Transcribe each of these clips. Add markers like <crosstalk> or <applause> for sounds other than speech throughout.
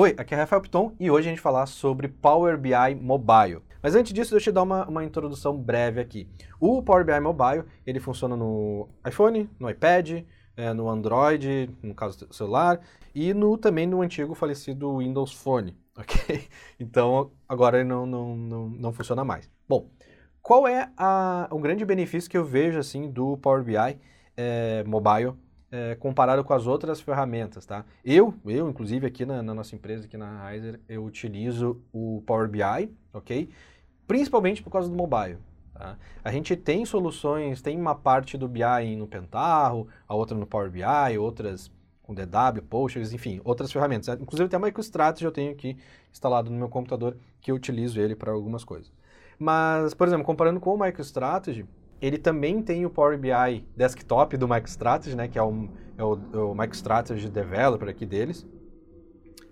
Oi, aqui é Rafael Piton e hoje a gente falar sobre Power BI Mobile. Mas antes disso, deixa eu te dar uma, uma introdução breve aqui. O Power BI Mobile, ele funciona no iPhone, no iPad, é, no Android, no caso do celular, e no, também no antigo falecido Windows Phone, <laughs> ok? Então, agora ele não, não, não, não funciona mais. Bom, qual é a, o grande benefício que eu vejo, assim, do Power BI é, Mobile é, comparado com as outras ferramentas, tá? Eu, eu inclusive aqui na, na nossa empresa, aqui na Riser, eu utilizo o Power BI, ok? Principalmente por causa do mobile. Tá? A gente tem soluções, tem uma parte do BI no Pentaho, a outra no Power BI, outras com DW, Postgres, enfim, outras ferramentas. Inclusive até a MicroStrategy eu tenho aqui instalado no meu computador, que eu utilizo ele para algumas coisas. Mas, por exemplo, comparando com o MicroStrategy, ele também tem o Power BI Desktop do MicroStrategy, né, que é o, é o, é o MicroStrategy Developer aqui deles,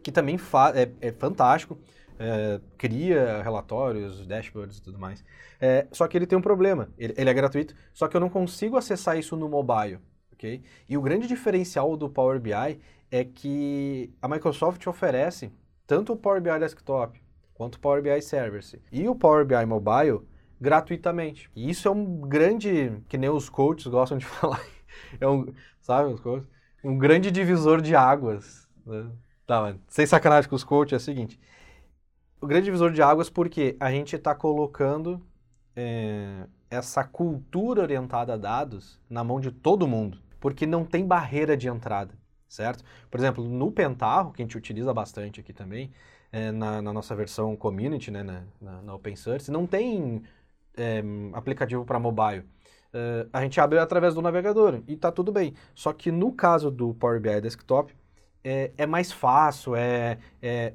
que também é, é, fantástico, é, cria relatórios, dashboards e tudo mais. É, só que ele tem um problema, ele, ele, é gratuito, só que eu não consigo acessar isso no mobile, ok? E o grande diferencial do Power BI é que a Microsoft oferece tanto o Power BI Desktop quanto o Power BI Service e o Power BI Mobile gratuitamente. E isso é um grande, que nem os coaches gostam de <laughs> falar, é um, sabe, os coaches? Um grande divisor de águas. Né? Tá. Sem sacanagem com os coaches é o seguinte. O grande divisor de águas porque a gente está colocando é, essa cultura orientada a dados na mão de todo mundo. Porque não tem barreira de entrada, certo? Por exemplo, no Pentaho, que a gente utiliza bastante aqui também, é, na, na, nossa versão community, né, na, na, na Open Source, não tem é, aplicativo para mobile. Uh, a gente abre através do navegador e está tudo bem. Só que no caso do Power BI Desktop, é, é mais fácil, é, é,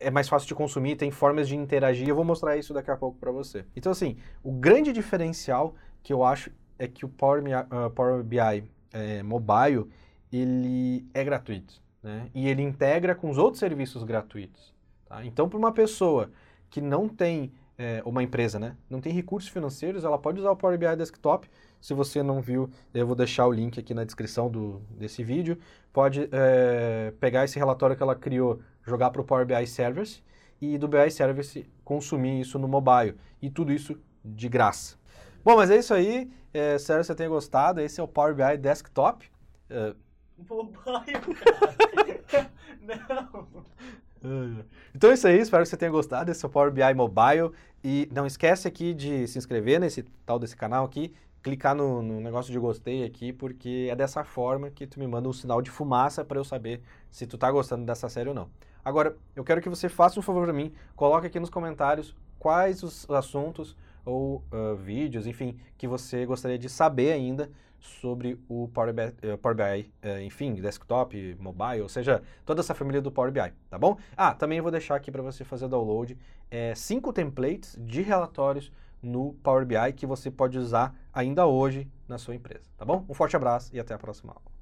é, mais fácil de consumir, tem formas de interagir. Eu vou mostrar isso daqui a pouco para você. Então, assim, o grande diferencial que eu acho é que o Power, uh, Power BI é, Mobile, ele é gratuito. Né? E ele integra com os outros serviços gratuitos. Tá? Então, para uma pessoa que não tem é, uma empresa, né, não tem recursos financeiros, ela pode usar o Power BI Desktop. Se você não viu, eu vou deixar o link aqui na descrição do, desse vídeo. Pode é, pegar esse relatório que ela criou, jogar para o Power BI Service e do BI Service consumir isso no mobile. E tudo isso de graça. Bom, mas é isso aí. É, espero que você tenha gostado. Esse é o Power BI Desktop. É... <laughs> Mobile, cara. <laughs> não. <laughs> Então é isso aí, espero que você tenha gostado desse Power BI Mobile. E não esquece aqui de se inscrever nesse tal desse canal aqui, clicar no, no negócio de gostei aqui, porque é dessa forma que tu me manda um sinal de fumaça para eu saber se tu tá gostando dessa série ou não. Agora, eu quero que você faça um favor para mim, coloque aqui nos comentários quais os assuntos ou uh, vídeos, enfim, que você gostaria de saber ainda sobre o Power BI, uh, Power BI uh, enfim, desktop, mobile, ou seja, toda essa família do Power BI, tá bom? Ah, também vou deixar aqui para você fazer download é, cinco templates de relatórios no Power BI que você pode usar ainda hoje na sua empresa, tá bom? Um forte abraço e até a próxima aula.